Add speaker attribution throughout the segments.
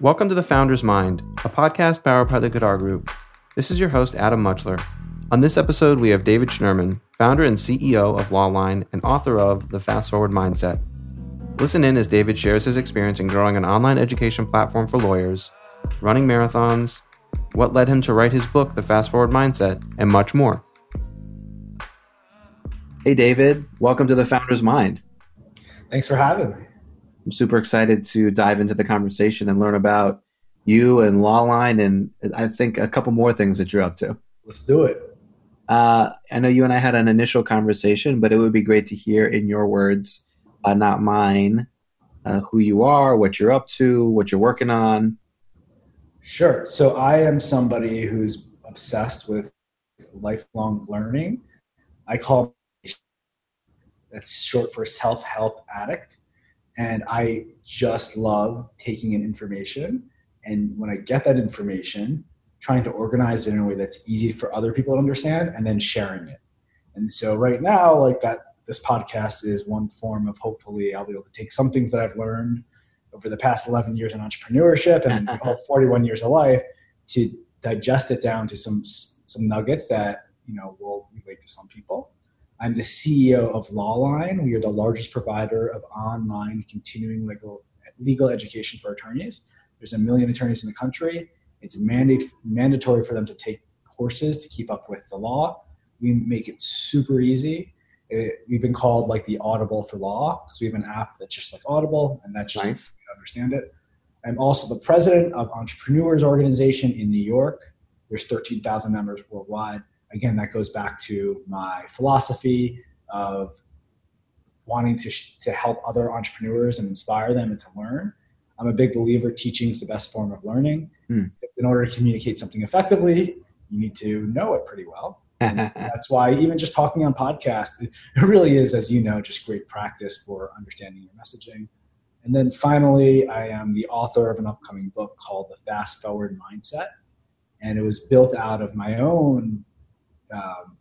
Speaker 1: Welcome to The Founder's Mind, a podcast powered by the Goodar Group. This is your host, Adam Mutchler. On this episode, we have David Schnurman, founder and CEO of Lawline and author of The Fast Forward Mindset. Listen in as David shares his experience in growing an online education platform for lawyers, running marathons, what led him to write his book, The Fast Forward Mindset, and much more. Hey, David, welcome to The Founder's Mind.
Speaker 2: Thanks for having me.
Speaker 1: I'm super excited to dive into the conversation and learn about you and Lawline and I think a couple more things that you're up to.
Speaker 2: Let's do it.
Speaker 1: Uh, I know you and I had an initial conversation, but it would be great to hear in your words, uh, not mine, uh, who you are, what you're up to, what you're working on.
Speaker 2: Sure. So I am somebody who's obsessed with lifelong learning. I call that's short for self help addict. And I just love taking in information. And when I get that information, trying to organize it in a way that's easy for other people to understand and then sharing it. And so right now, like that, this podcast is one form of hopefully I'll be able to take some things that I've learned over the past 11 years in entrepreneurship and 41 years of life to digest it down to some some nuggets that you know will relate to some people I'm the CEO of Lawline. We are the largest provider of online continuing legal, legal education for attorneys. There's a million attorneys in the country. It's mandate, mandatory for them to take courses to keep up with the law. We make it super easy. It, we've been called like the Audible for law. So we have an app that's just like Audible, and that's just nice. understand it. I'm also the president of Entrepreneurs Organization in New York. There's 13,000 members worldwide again, that goes back to my philosophy of wanting to, to help other entrepreneurs and inspire them and to learn. I'm a big believer teaching is the best form of learning. Mm. In order to communicate something effectively, you need to know it pretty well. that's why even just talking on podcasts, it really is, as you know, just great practice for understanding your messaging. And then finally, I am the author of an upcoming book called The Fast Forward Mindset. And it was built out of my own um,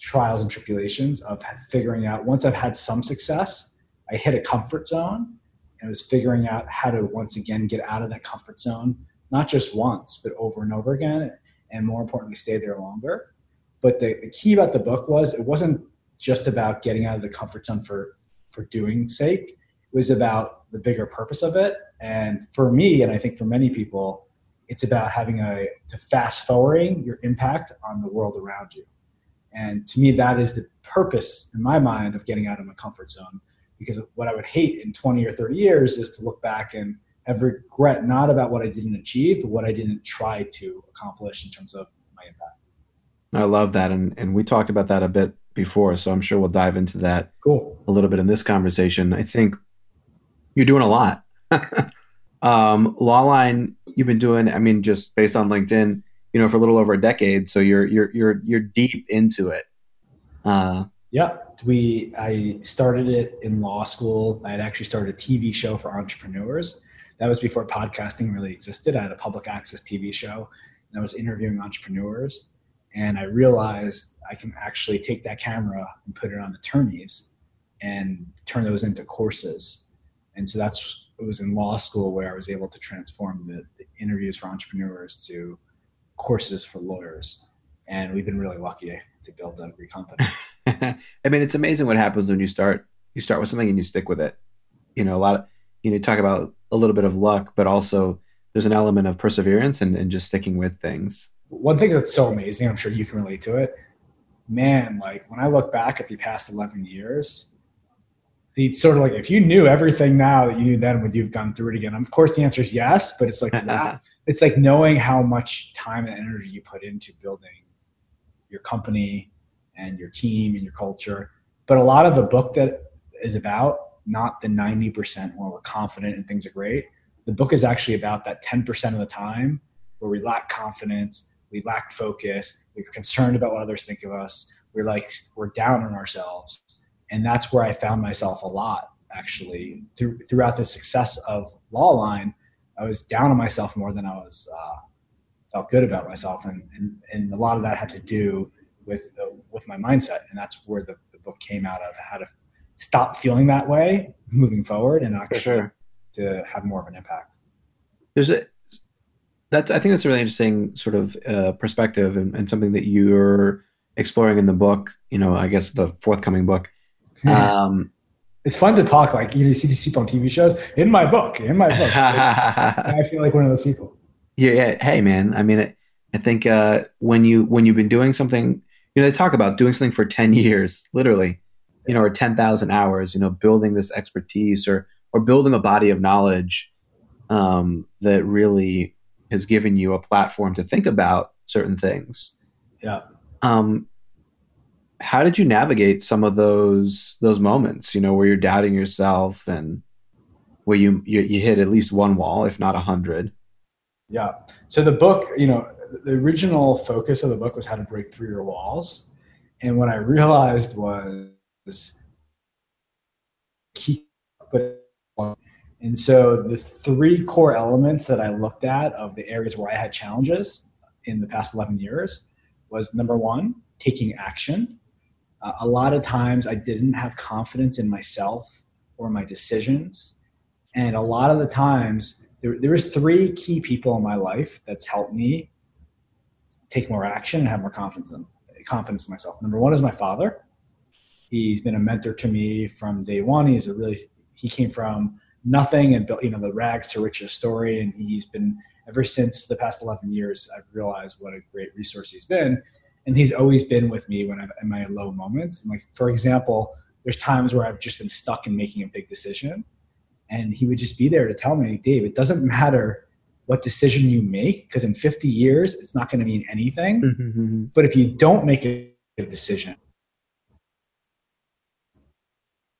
Speaker 2: trials and tribulations of figuring out once I've had some success, I hit a comfort zone and was figuring out how to once again get out of that comfort zone, not just once, but over and over again, and more importantly, stay there longer. But the, the key about the book was it wasn't just about getting out of the comfort zone for for doing sake. It was about the bigger purpose of it. And for me, and I think for many people, it's about having a to fast forwarding your impact on the world around you. And to me, that is the purpose in my mind of getting out of my comfort zone. Because what I would hate in 20 or 30 years is to look back and have regret not about what I didn't achieve, but what I didn't try to accomplish in terms of my impact.
Speaker 1: I love that. And, and we talked about that a bit before, so I'm sure we'll dive into that
Speaker 2: cool.
Speaker 1: a little bit in this conversation. I think you're doing a lot. um, Lawline, you've been doing, I mean, just based on LinkedIn, you know for a little over a decade. So you're you're you're you're deep into it.
Speaker 2: Uh, yeah. We i started it in law school. I had actually started a tv show for entrepreneurs. That was before podcasting really existed. I had a public access tv show and i was interviewing entrepreneurs. And i realized i can actually take that camera and put it on attorneys and turn those into courses. And so that's it was in law school where i was able to transform the, the interviews for entrepreneurs to courses for lawyers. And we've been really lucky to build a great company.
Speaker 1: I mean, it's amazing what happens when you start you start with something and you stick with it. You know, a lot of you know, talk about a little bit of luck, but also there's an element of perseverance and, and just sticking with things.
Speaker 2: One thing that's so amazing, I'm sure you can relate to it. Man, like when I look back at the past 11 years, it's sort of like if you knew everything now that you knew then, would you have gone through it again? Of course, the answer is yes, but it's like it's like knowing how much time and energy you put into building your company and your team and your culture. But a lot of the book that is about not the 90% where we're confident and things are great. The book is actually about that 10% of the time where we lack confidence, we lack focus, we're concerned about what others think of us, we're like we're down on ourselves. And that's where I found myself a lot actually through, throughout the success of Lawline I was down on myself more than I was uh, felt good about myself, and, and and a lot of that had to do with uh, with my mindset, and that's where the, the, book came out of how to stop feeling that way moving forward, and actually sure. to have more of an impact.
Speaker 1: There's a that's I think that's a really interesting sort of uh, perspective and, and, something that you're exploring in the book. You know, I guess the forthcoming book. Um,
Speaker 2: it's fun to talk like you, know, you see these people on TV shows. In my book, in my book, like, I feel like one of those people.
Speaker 1: Yeah, yeah. Hey, man. I mean, I think uh, when you when you've been doing something, you know, they talk about doing something for ten years, literally, you know, or ten thousand hours. You know, building this expertise or or building a body of knowledge um, that really has given you a platform to think about certain things.
Speaker 2: Yeah.
Speaker 1: Um, how did you navigate some of those those moments? You know, where you're doubting yourself and where you you, you hit at least one wall, if not a hundred.
Speaker 2: Yeah. So the book, you know, the original focus of the book was how to break through your walls, and what I realized was but and so the three core elements that I looked at of the areas where I had challenges in the past 11 years was number one, taking action. Uh, a lot of times I didn't have confidence in myself or my decisions. And a lot of the times there, there was three key people in my life that's helped me take more action and have more confidence in, confidence in myself. Number one is my father. He's been a mentor to me from day one. He's a really, he came from nothing and built, you know, the rags to riches story. And he's been, ever since the past 11 years, I've realized what a great resource he's been. And he's always been with me when I'm in my low moments. like, for example, there's times where I've just been stuck in making a big decision. And he would just be there to tell me, Dave, it doesn't matter what decision you make, because in 50 years, it's not going to mean anything. Mm-hmm, mm-hmm. But if you don't make a decision,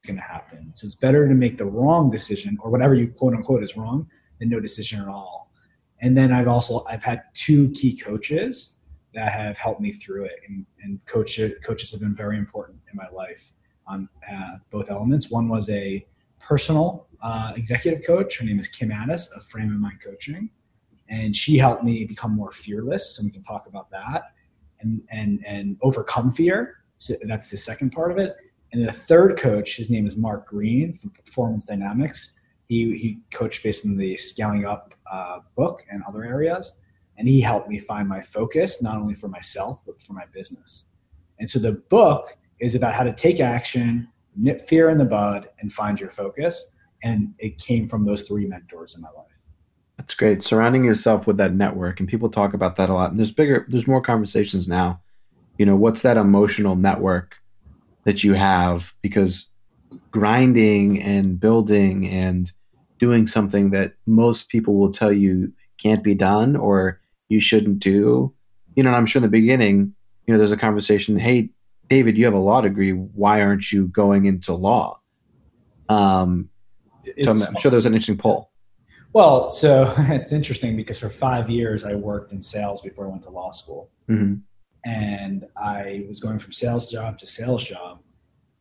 Speaker 2: it's going to happen. So it's better to make the wrong decision or whatever you quote unquote is wrong than no decision at all. And then I've also I've had two key coaches that have helped me through it, and, and coach, coaches have been very important in my life on uh, both elements. One was a personal uh, executive coach. Her name is Kim Ades of Frame of Mind Coaching, and she helped me become more fearless. So we can talk about that and and and overcome fear. So that's the second part of it. And the third coach, his name is Mark Green from Performance Dynamics. He, he coached based on the Scaling Up uh, book and other areas. And he helped me find my focus, not only for myself, but for my business. And so the book is about how to take action, nip fear in the bud, and find your focus. And it came from those three mentors in my life.
Speaker 1: That's great. Surrounding yourself with that network, and people talk about that a lot. And there's bigger, there's more conversations now. You know, what's that emotional network that you have because grinding and building and doing something that most people will tell you can't be done or you shouldn't do. You know, I'm sure in the beginning, you know, there's a conversation, hey, David, you have a law degree. Why aren't you going into law? Um, so I'm, I'm, sure there's an interesting poll.
Speaker 2: Well, so it's interesting because for five years I worked in sales before I went to law school. Mm-hmm and I was going from sales job to sales job.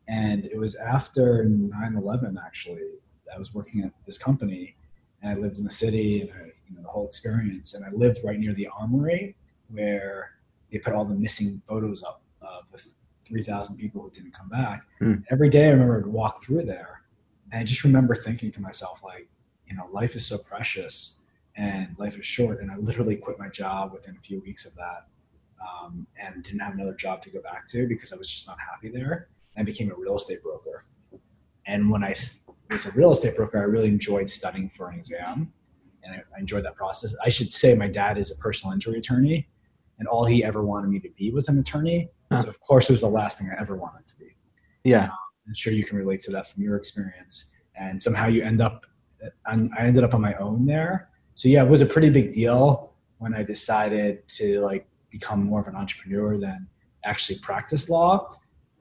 Speaker 2: And it was after 9 11, actually, I was working at this company and I lived in the city and I, you know, the whole experience. And I lived right near the armory where they put all the missing photos up of the 3,000 people who didn't come back. Mm. Every day I remember to walk through there. And I just remember thinking to myself, like, you know, life is so precious and life is short. And I literally quit my job within a few weeks of that um, and didn't have another job to go back to because I was just not happy there. I became a real estate broker. And when I was a real estate broker, I really enjoyed studying for an exam, and I, enjoyed that process. I should say my dad is a personal injury attorney, and all he ever wanted me to be was an attorney. Huh. So of course, it was the last thing I ever wanted to be.
Speaker 1: Yeah, um,
Speaker 2: I'm sure you can relate to that from your experience. And somehow you end up, I ended up on my own there. So yeah, it was a pretty big deal when I decided to like become more of an entrepreneur than actually practice law.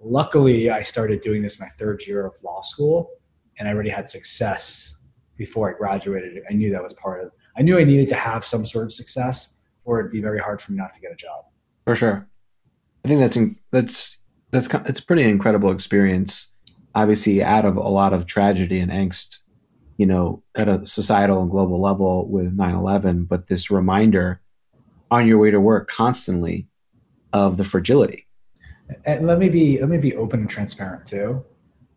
Speaker 2: Luckily, I started doing this my third year of law school, and I already had success before I graduated. I knew that was part of. I knew I needed to have some sort of success, or it'd be very hard for me not to get a job.
Speaker 1: For sure, I think that's that's that's it's pretty incredible experience. Obviously, out of a lot of tragedy and angst, you know, at a societal and global level with 9/11, but this reminder on your way to work constantly of the fragility.
Speaker 2: And let me be let me be open and transparent too.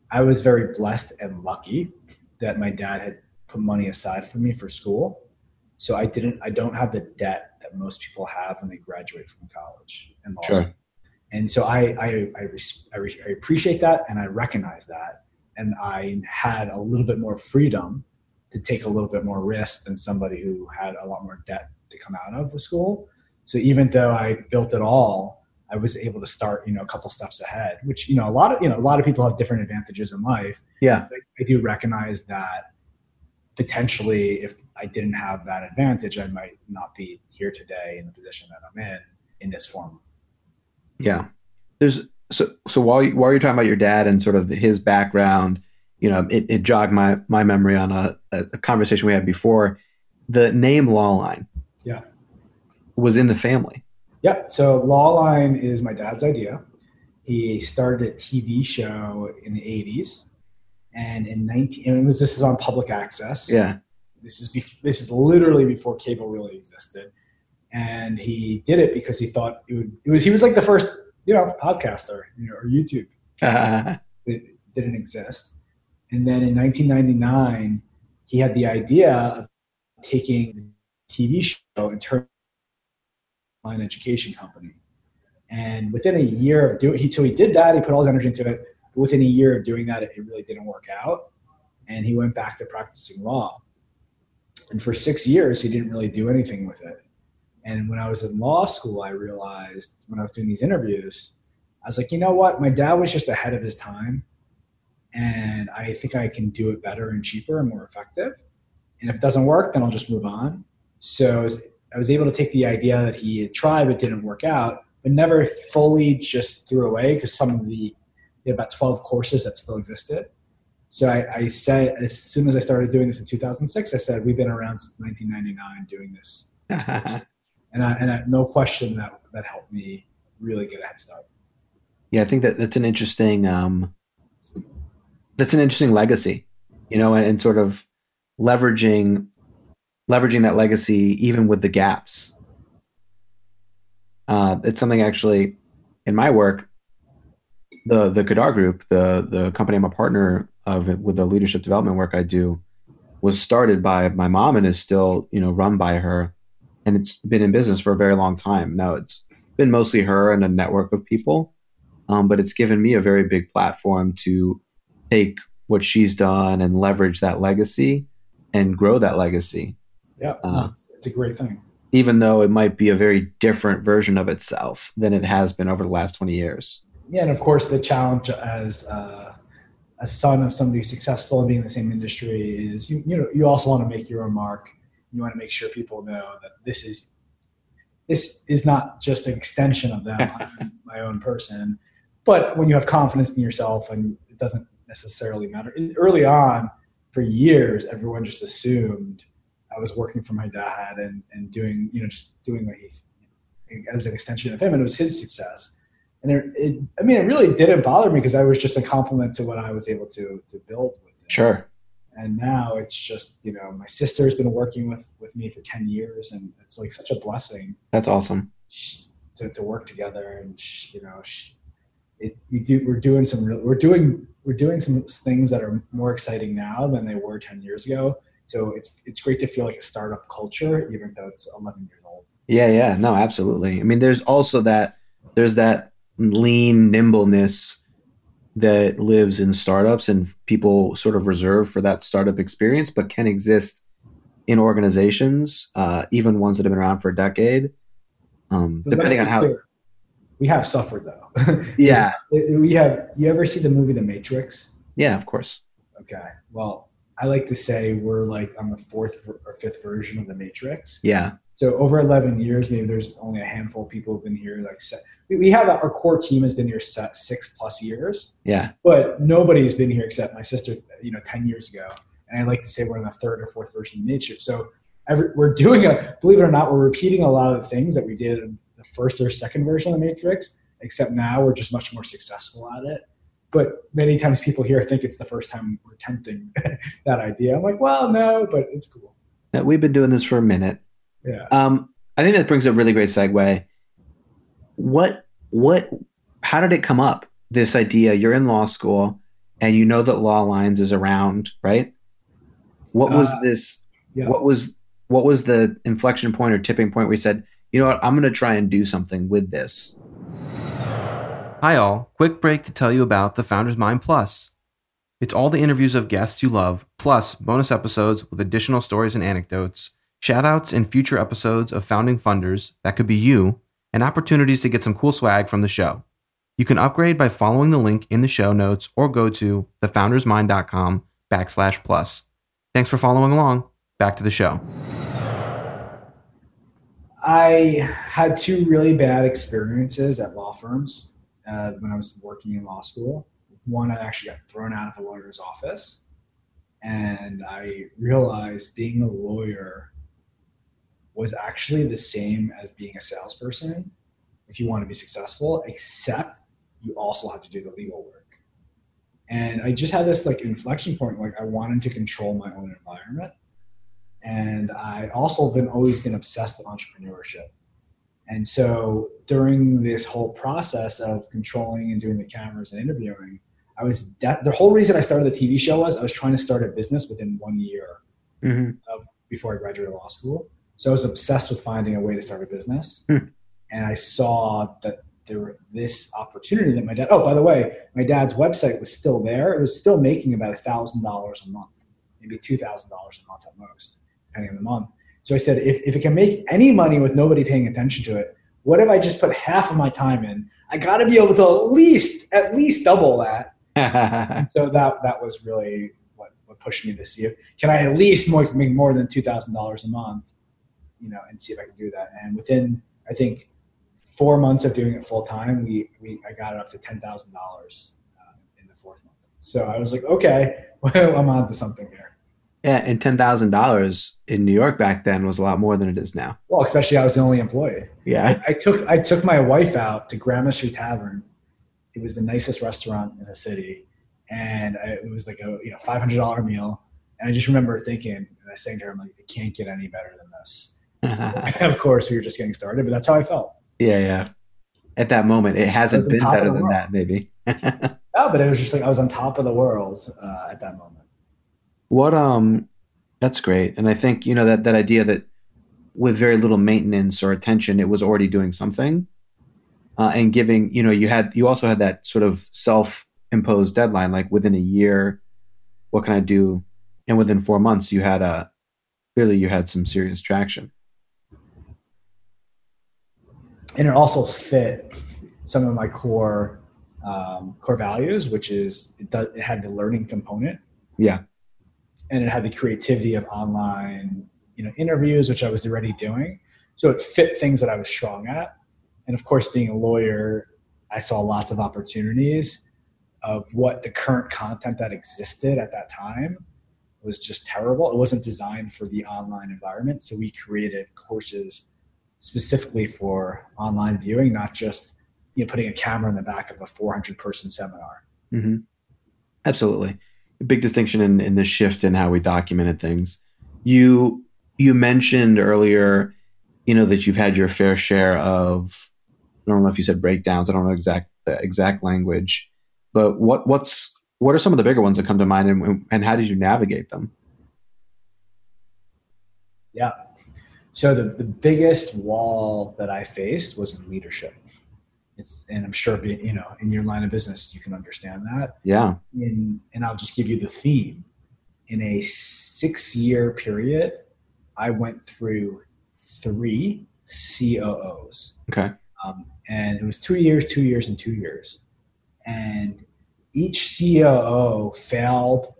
Speaker 2: I was very blessed and lucky that my dad had put money aside for me for school. So I didn't, I don't have the debt that most people have when they graduate from college and law
Speaker 1: Sure.
Speaker 2: school. And so I, I, I, res- I, re- I appreciate that and I recognize that. And I had a little bit more freedom to take a little bit more risk than somebody who had a lot more debt to come out of the school. So even though I built it all, I was able to start, you know, a couple steps ahead, which, you know, a lot of, you know, a lot of people have different advantages in life.
Speaker 1: Yeah.
Speaker 2: I do recognize that potentially if I didn't have that advantage, I might not be here today in the position that I'm in in this form.
Speaker 1: Yeah. There's so so while you, while you're talking about your dad and sort of his background, you know, it, it jogged my my memory on a, a conversation we had before. The name Lawline,
Speaker 2: Yeah.
Speaker 1: was in the family.
Speaker 2: Yeah. So Lawline is my dad's idea. He started a TV show in the 80s. And in 19, and was, this is on public access.
Speaker 1: Yeah.
Speaker 2: This is bef- this is literally before cable really existed, and he did it because he thought it would. It was he was like the first you know podcaster you know or YouTube
Speaker 1: Uh,
Speaker 2: it didn't exist, and then in 1999 he had the idea of taking the TV show and turning it into an education company, and within a year of doing he so he did that he put all his energy into it. But within a year of doing that, it really didn't work out, and he went back to practicing law. And for six years, he didn't really do anything with it. And when I was in law school, I realized when I was doing these interviews, I was like, you know what? My dad was just ahead of his time. And I think I can do it better and cheaper and more effective. And if it doesn't work, then I'll just move on. So I was, I was able to take the idea that he had tried but didn't work out, but never fully just threw away because some of the, had about 12 courses that still existed. So I, I said, as soon as I started doing this in 2006, I said, we've been around since 1999 doing this. And, I, and I, no question that that helped me really get a head start.
Speaker 1: yeah, I think that that's an interesting um, that's an interesting legacy, you know, and, and sort of leveraging leveraging that legacy even with the gaps. Uh, it's something actually in my work. The the Kadar Group, the the company I'm a partner of with the leadership development work I do, was started by my mom and is still you know run by her, and it's been in business for a very long time. Now it's been mostly her and a network of people, um, but it's given me a very big platform to take what she's done and leverage that legacy and grow that legacy,
Speaker 2: Yeah,
Speaker 1: Uh,
Speaker 2: it's, it's a great thing.
Speaker 1: even though it might be a very different version of itself than it has been over the last 20 years.
Speaker 2: Yeah, and of course the challenge as uh, a son of somebody who's successful and being in the same industry is you you know you also want to make your own mark. You want to make sure people know that this is this is not just an extension of them. I'm my own person, but when you have confidence in yourself and it doesn't necessarily matter. Early on, for years, everyone just assumed I was working for my dad and and doing you know just doing what he as an extension of him, and it was his success and it, it, I mean, it really didn't bother me because I was just a compliment to what I was able to to build with it.
Speaker 1: Sure.
Speaker 2: And now it's just you know, my sister's been working with with me for ten years, and it's like such a blessing
Speaker 1: That's awesome.
Speaker 2: to, to work together. And you know, it, we do we're doing some real, we're doing we're doing some things that are more exciting now than they were ten years ago. So it's it's great to feel like a startup culture, even though it's eleven years old.
Speaker 1: Yeah, yeah. No, absolutely. I mean, there's also that there's that lean nimbleness that lives in startups and people sort of reserve for that startup experience, but can exist in organizations, uh, even ones that have been around for a decade. Um, depending on how,
Speaker 2: clear, we have suffered though.
Speaker 1: yeah,
Speaker 2: we have. You ever see the movie The Matrix?
Speaker 1: yeah, of course,
Speaker 2: Okay. Well, I like to say we're like on the fourth or fifth version of The Matrix.
Speaker 1: yeah,
Speaker 2: So over 11 years, maybe there's only a handful of people who've been here. Like we have our core team has been here six plus years,
Speaker 1: yeah,
Speaker 2: but nobody's been here except my sister. You know, 10 years ago. And I like to say we're in the third or fourth version of Matrix. So every, we're doing a believe it or not, we're repeating a lot of the things that we did in the first or second version of Matrix. Except now we're just much more successful at it. But many times people here think it's the first time we're attempting that idea. I'm like, well, no, but it's cool.
Speaker 1: Yeah, We've been doing this for a minute.
Speaker 2: Yeah.
Speaker 1: Um, I think that brings a really great segue. What, what, how did it come up? This idea, you're in law school and you know that Lawline's is around, right? What was
Speaker 2: Uh,
Speaker 1: this?
Speaker 2: yeah.
Speaker 1: What was what was the inflection point or tipping point where you said, you know what, I'm going to try and do something with this? Hi, all. Quick break to tell you about the Founder's Mind Plus. It's all the interviews of guests you love, plus bonus episodes with additional stories and anecdotes, shoutouts in future episodes of Founding Funders that could be you, and opportunities to get some cool swag from the show. You can upgrade by following the link in the show notes or go to thefoundersmind.com backslash plus. Thanks for following along. Back to the show.
Speaker 2: I had two really bad experiences at law firms uh, when I was working in law school. One, I actually got thrown out of a lawyer's office. And I realized being a lawyer was actually the same as being a salesperson if you want to be successful, except you also have to do the legal work. And I just had this like inflection point, like I wanted to control my own environment. And I also been always been obsessed with entrepreneurship. And so during this whole process of controlling and doing the cameras and interviewing, I was that the whole reason I started the TV show was I was trying to start a business within one year mm-hmm. of before I graduated law school. So I was obsessed with finding a way to start a business. Hmm. And I saw that there were this opportunity that my dad, oh, by the way, my dad's website was still there. It was still making about a thousand dollars a month, maybe two thousand dollars a month at most, depending on the month. So I said, if, if it can make any money with nobody paying attention to it, what if I just put half of my time in? I got to be able to at least at least double that. so that that was really what, what pushed me to see if can I at least make more than two thousand dollars a month, you know, and see if I can do that. And within I think four months of doing it full time, we, we I got it up to ten thousand uh, dollars in the fourth month. So I was like, okay, well, I'm on to something here.
Speaker 1: Yeah, and ten thousand dollars in New York back then was a lot more than it is now.
Speaker 2: Well, especially I was the only employee.
Speaker 1: Yeah,
Speaker 2: I, I took I took my wife out to Gramercy Tavern. It was the nicest restaurant in the city, and I, it was like a you know five hundred dollar meal. And I just remember thinking, and I saying to her, "I'm like, it can't get any better than this." Of course, we were just getting started, but that's how I felt.
Speaker 1: Yeah, yeah. At that moment, it hasn't been better than that, maybe.
Speaker 2: no, but it was just like I was on top of the world uh, at that moment.
Speaker 1: What um, that's great, and I think you know that that idea that with very little maintenance or attention, it was already doing something, uh, and giving you know you had you also had that sort of self imposed deadline, like within a year, what can I do, and within four months, you had a clearly you had some serious traction
Speaker 2: and it also fit some of my core um, core values, which is it, does, it had the learning component.
Speaker 1: Yeah.
Speaker 2: And it had the creativity of online, you know, interviews, which I was already doing. So it fit things that I was strong at. And of course, being a lawyer, I saw lots of opportunities of what the current content that existed at that time was just terrible. It wasn't designed for the online environment. So we created courses specifically for online viewing, not just you know putting a camera in the back of a 400 person seminar.
Speaker 1: Mm-hmm. Absolutely, a big distinction in in the shift in how we documented things. You you mentioned earlier, you know, that you've had your fair share of. I don't know if you said breakdowns. I don't know exact the exact language, but what what's what are some of the bigger ones that come to mind, and and how did you navigate them?
Speaker 2: Yeah, so the, the biggest wall that I faced was in leadership. It's, and I'm sure, you know, in your line of business, you can understand that.
Speaker 1: Yeah.
Speaker 2: In, and I'll just give you the theme. In a six year period, I went through three COOs.
Speaker 1: Okay.
Speaker 2: Um, and it was two years, two years, and two years. And each COO failed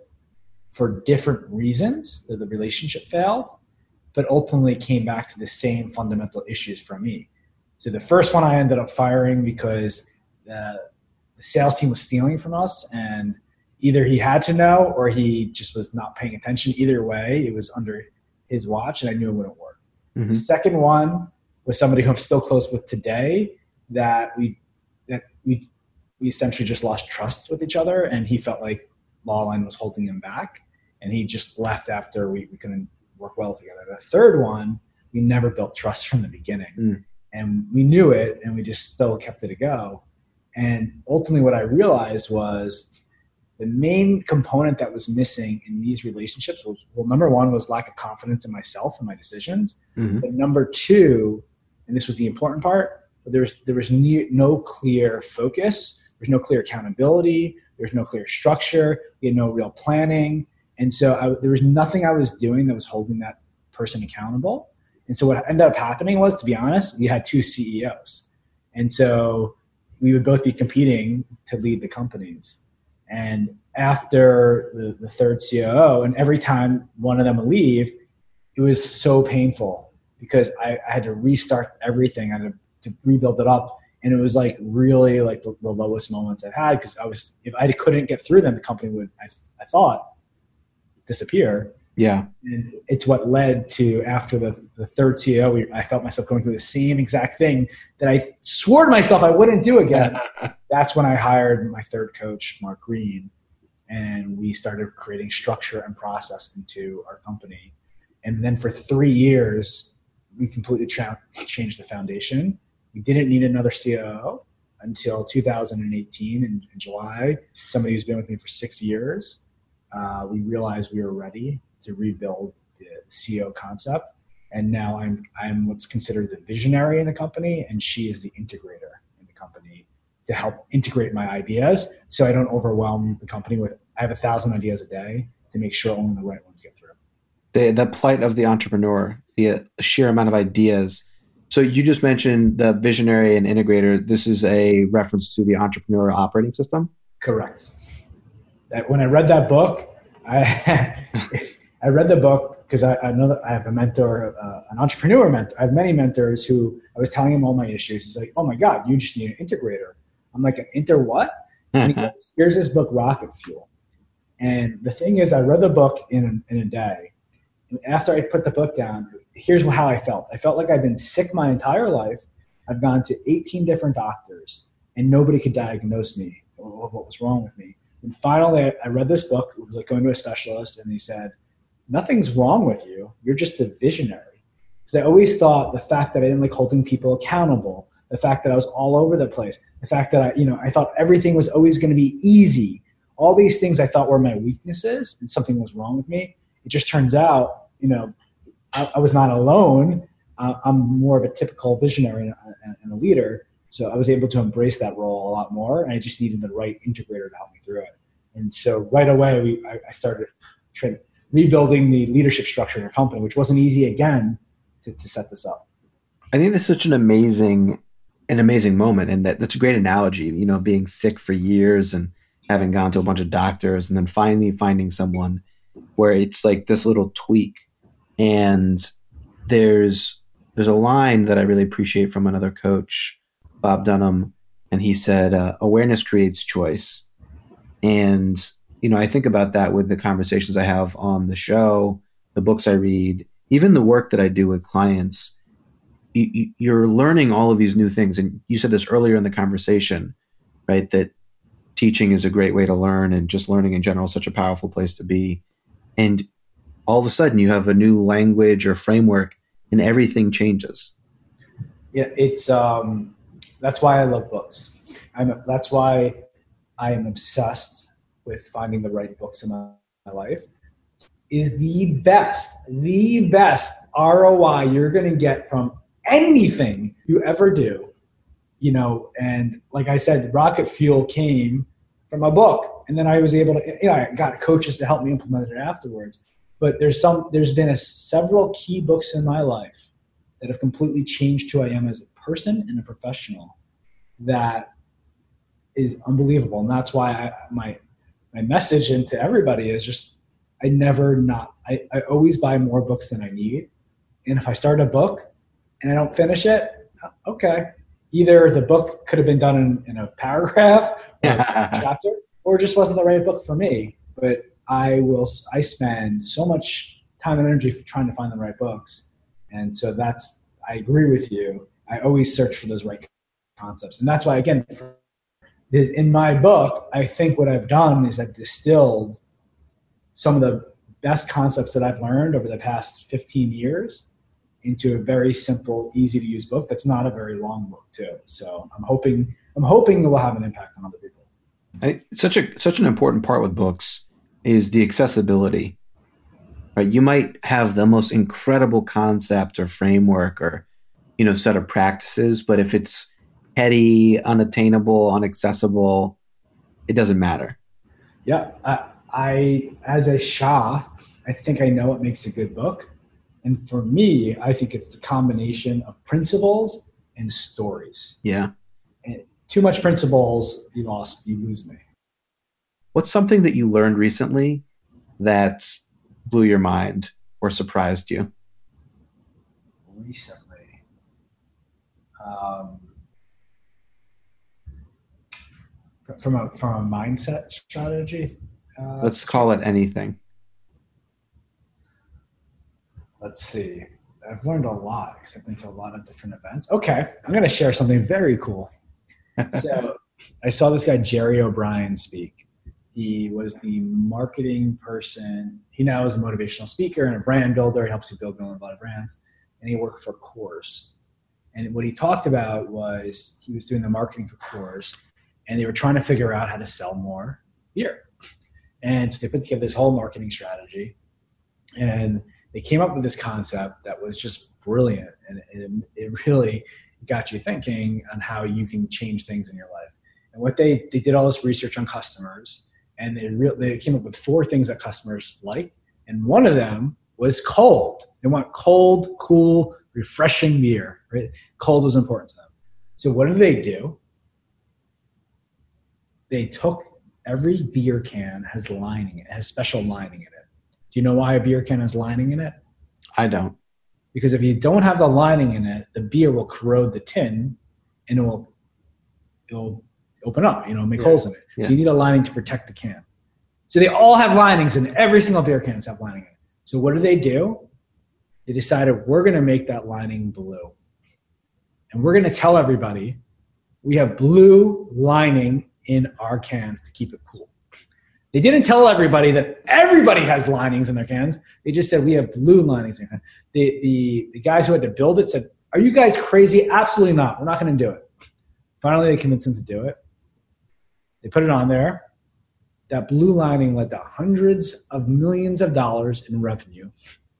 Speaker 2: for different reasons the relationship failed but ultimately came back to the same fundamental issues for me. So the first one I ended up firing because the, the sales team was stealing from us and either he had to know or he just was not paying attention. Either way, it was under his watch and I knew it wouldn't work. Mm-hmm. The second one was somebody who I'm still close with today that we that we we essentially just lost trust with each other and he felt like Lawline was holding him back and he just left after we, we couldn't work well together. The third one, we never built trust from the beginning. Mm. And we knew it and we just still kept it a go. And ultimately, what I realized was the main component that was missing in these relationships was well number one was lack of confidence in myself and my decisions mm-hmm. but number two and this was the important part there was there was no clear focus there's no clear accountability there's no clear structure we had no real planning and so I, there was nothing i was doing that was holding that person accountable and so what ended up happening was to be honest we had two ceos and so we would both be competing to lead the companies and after the, the third COO, and every time one of them would leave, it was so painful because I, I had to restart everything. I had to, to, rebuild it up. And it was like really like the, the lowest moments I've had because I was, if I couldn't get through them, the company would, I, I thought, disappear.
Speaker 1: Yeah.
Speaker 2: And it's what led to after the, the third CEO, I felt myself going through the same exact thing that I swore to myself I wouldn't do again. That's when I hired my third coach, Mark Green, and we started creating structure and process into our company. And then for three years, we completely tra- changed the foundation. We didn't need another COO until 2018 in, in July. Somebody who's been with me for six years. Uh, we realized we were ready to rebuild the CEO concept. And now I'm I'm what's considered the visionary in the company, and she is the integrator in the company to help integrate my ideas so I don't overwhelm the company with I have a thousand ideas a day to make sure only the right ones get through.
Speaker 1: The the plight of the entrepreneur, the sheer amount of ideas. So you just mentioned the visionary and integrator. This is a reference to the entrepreneur operating system.
Speaker 2: Correct. That when I read that book, I I read the book because I, I, know that I have a mentor, uh, an entrepreneur mentor. I have many mentors who I was telling him all my issues. He's like, "Oh my God, you just need an integrator." I'm like, "An inter what?" And he goes, "Here's this book, Rocket Fuel." And the thing is, I read the book in in a day. And after I put the book down, here's how I felt. I felt like I've been sick my entire life. I've gone to 18 different doctors, and nobody could diagnose me or what was wrong with me. And finally, I read this book. It was like going to a specialist, and he said nothing's wrong with you. You're just a visionary. Because I always thought the fact that I didn't like holding people accountable, the fact that I was all over the place, the fact that I, you know, I thought everything was always going to be easy. All these things I thought were my weaknesses and something was wrong with me. It just turns out, you know, I, I was not alone. Uh, I'm more of a typical visionary and, and a leader. So I was able to embrace that role a lot more. And I just needed the right integrator to help me through it. And so right away, we, I, I started rebuilding the leadership structure in our company, which wasn't easy again to, to set this up.
Speaker 1: I think that's such an amazing, an amazing moment, and that that's a great analogy. You know, being sick for years and having gone to a bunch of doctors, and then finally finding someone where it's like this little tweak, and there's there's a line that I really appreciate from another coach, Bob Dunham, and he said, uh, "Awareness creates choice," and you know, I think about that with the conversations I have on the show, the books I read, even the work that I do with clients. You're learning all of these new things. And you said this earlier in the conversation, right? That teaching is a great way to learn and just learning in general is such a powerful place to be. And all of a sudden you have a new language or framework and everything changes.
Speaker 2: Yeah, it's um that's why I love books. I'm that's why I am obsessed with finding the right books in my, my life is the best, the best ROI you're going to get from anything you ever do. You know, and like I said, Rocket Fuel came from a book, and then I was able to, you know, I got coaches to help me implement it afterwards. But there's some, there's been a, several key books in my life that have completely changed who I am as a person and a professional. That is unbelievable, and that's why I, my my message into everybody is just I never not I, I always buy more books than I need. And if I start a book and I don't finish it, okay. Either the book could have been done in, in a paragraph or a chapter, or just wasn't the right book for me. But I will I spend so much time and energy trying to find the right books. And so that's I agree with you. I always search for those right concepts. And that's why again in my book, I think what I've done is I've distilled some of the best concepts that I've learned over the past 15 years into a very simple, easy to use book that's not a very long book too. So I'm hoping I'm hoping it will have an impact on other people.
Speaker 1: I, such a such an important part with books is the accessibility. Right, you might have the most incredible concept or framework or you know set of practices, but if it's heady, unattainable, inaccessible, it doesn't matter.
Speaker 2: Yeah, I, I as a Shah, I think I know what makes a good book, and for me, I think it's the combination of principles and stories.
Speaker 1: Yeah.
Speaker 2: And too much principles, you lost, you lose me.
Speaker 1: What's something that you learned recently that blew your mind or surprised you?
Speaker 2: Recently, um, from a from a mindset strategy.
Speaker 1: Uh, Let's call it anything.
Speaker 2: Let's see. I've learned a lot because I've been to a lot of different events. Okay, I'm going to share something very cool. so I saw this guy Jerry O'Brien speak. He was the marketing person. He now is a motivational speaker and a brand builder. He helps you build a lot of brands, and he worked for Coors. And what he talked about was he was doing the marketing for Coors, and they were trying to figure out how to sell more beer. And so they put together this whole marketing strategy, and they came up with this concept that was just brilliant, and it, it really got you thinking on how you can change things in your life. And what they they did all this research on customers, and they re- they came up with four things that customers like, and one of them was cold. They want cold, cool, refreshing beer. Right? Cold was important to them. So what did they do? They took every beer can has lining. It has special lining in it. Do you know why a beer can has lining in it?
Speaker 1: I don't
Speaker 2: because if you don't have the lining in it, the beer will corrode the tin and it will it'll open up, you know, make yeah. holes in it. Yeah. So you need a lining to protect the can. So they all have linings and every single beer cans have lining in it. So what do they do? They decided we're going to make that lining blue. And we're going to tell everybody we have blue lining in our cans to keep it cool. They didn't tell everybody that everybody has linings in their cans. They just said we have blue linings. In the, the, the guys who had to build it said, Are you guys crazy? Absolutely not. We're not going to do it. Finally, they convinced them to do it. They put it on there. That blue lining led to hundreds of millions of dollars in revenue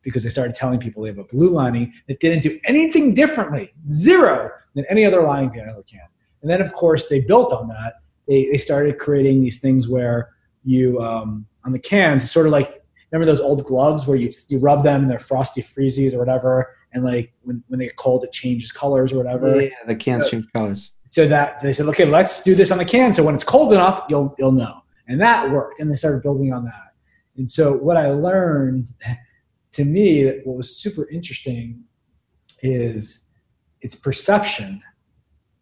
Speaker 2: because they started telling people they have a blue lining that didn't do anything differently, zero, than any other lining can ever can. And then, of course, they built on that. They, they started creating these things where you um, on the cans, it's sort of like remember those old gloves where you, you rub them and they're frosty freezies or whatever, and like when, when they get cold, it changes colors or whatever.
Speaker 1: Yeah, the cans so, change colors.
Speaker 2: So that they said, okay, let's do this on the can. So when it's cold enough, you'll you'll know, and that worked. And they started building on that. And so what I learned, to me, what was super interesting, is it's perception,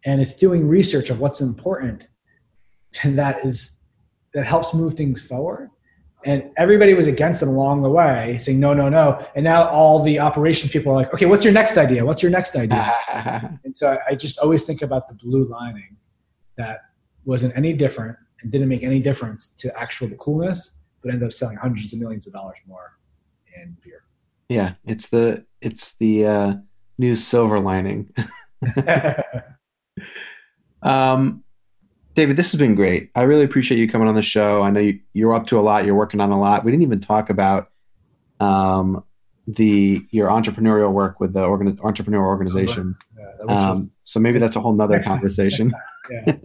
Speaker 2: and it's doing research of what's important, and that is that helps move things forward. And everybody was against it along the way, saying no, no, no. And now all the operations people are like, okay, what's your next idea? What's your next idea? and so I, I just always think about the blue lining that wasn't any different and didn't make any difference to actual the coolness, but ended up selling hundreds of millions of dollars more in beer.
Speaker 1: Yeah, it's the it's the uh, new silver lining. um, David, this has been great. I really appreciate you coming on the show. I know you, you're up to a lot. You're working on a lot. We didn't even talk about um, the your entrepreneurial work with the organ, entrepreneur organization. Yeah, um, so maybe that's a whole nother conversation. Yeah.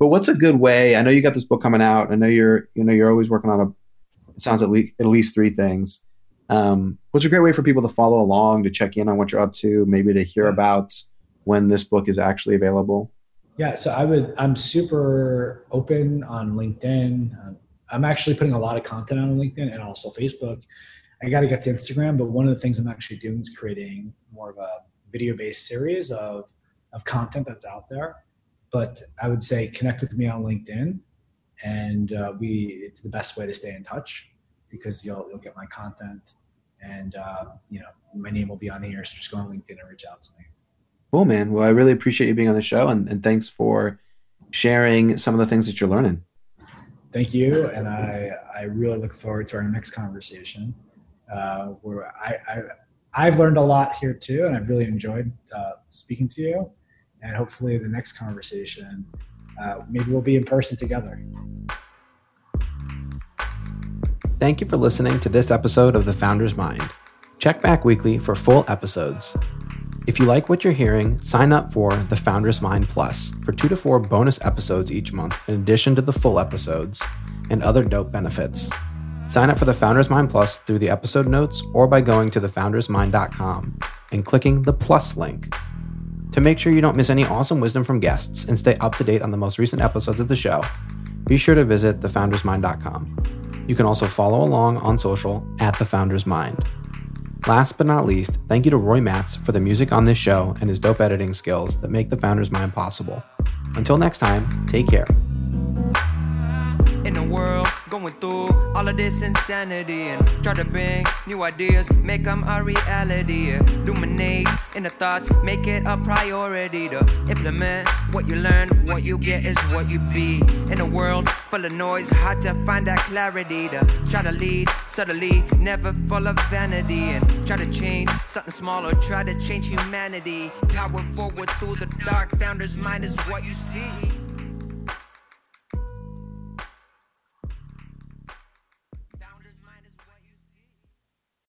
Speaker 1: but what's a good way? I know you got this book coming out. I know you're you know you're always working on a. It sounds at least at least three things. Um, what's a great way for people to follow along, to check in on what you're up to, maybe to hear about when this book is actually available?
Speaker 2: Yeah, so I would. I'm super open on LinkedIn. Um, I'm actually putting a lot of content on LinkedIn and also Facebook. I got to get to Instagram, but one of the things I'm actually doing is creating more of a video-based series of of content that's out there. But I would say connect with me on LinkedIn, and uh, we it's the best way to stay in touch because you'll you'll get my content, and uh, you know my name will be on here. So just go on LinkedIn and reach out to me.
Speaker 1: Cool, man. Well, I really appreciate you being on the show, and, and thanks for sharing some of the things that you're learning.
Speaker 2: Thank you, and I I really look forward to our next conversation, uh, where I, I I've learned a lot here too, and I've really enjoyed uh, speaking to you. And hopefully, the next conversation, uh, maybe we'll be in person together.
Speaker 3: Thank you for listening to this episode of The Founder's Mind. Check back weekly for full episodes. If you like what you're hearing, sign up for The Founder's Mind Plus for two to four bonus episodes each month, in addition to the full episodes and other dope benefits. Sign up for The Founder's Mind Plus through the episode notes or by going to thefoundersmind.com and clicking the plus link. To make sure you don't miss any awesome wisdom from guests and stay up to date on the most recent episodes of the show, be sure to visit thefoundersmind.com. You can also follow along on social at The Founder's Mind. Last but not least, thank you to Roy Matz for the music on this show and his dope editing skills that make The Founder's Mind possible. Until next time, take care.
Speaker 4: World, going through all of this insanity and try to bring new ideas, make them a reality. Illuminate in the thoughts, make it a priority to implement what you learn. What you get is what you be. In a world full of noise, hard to find that clarity to try to lead subtly, never full of vanity. And try to change something small or try to change humanity. Power forward through the dark, founder's mind is what you see.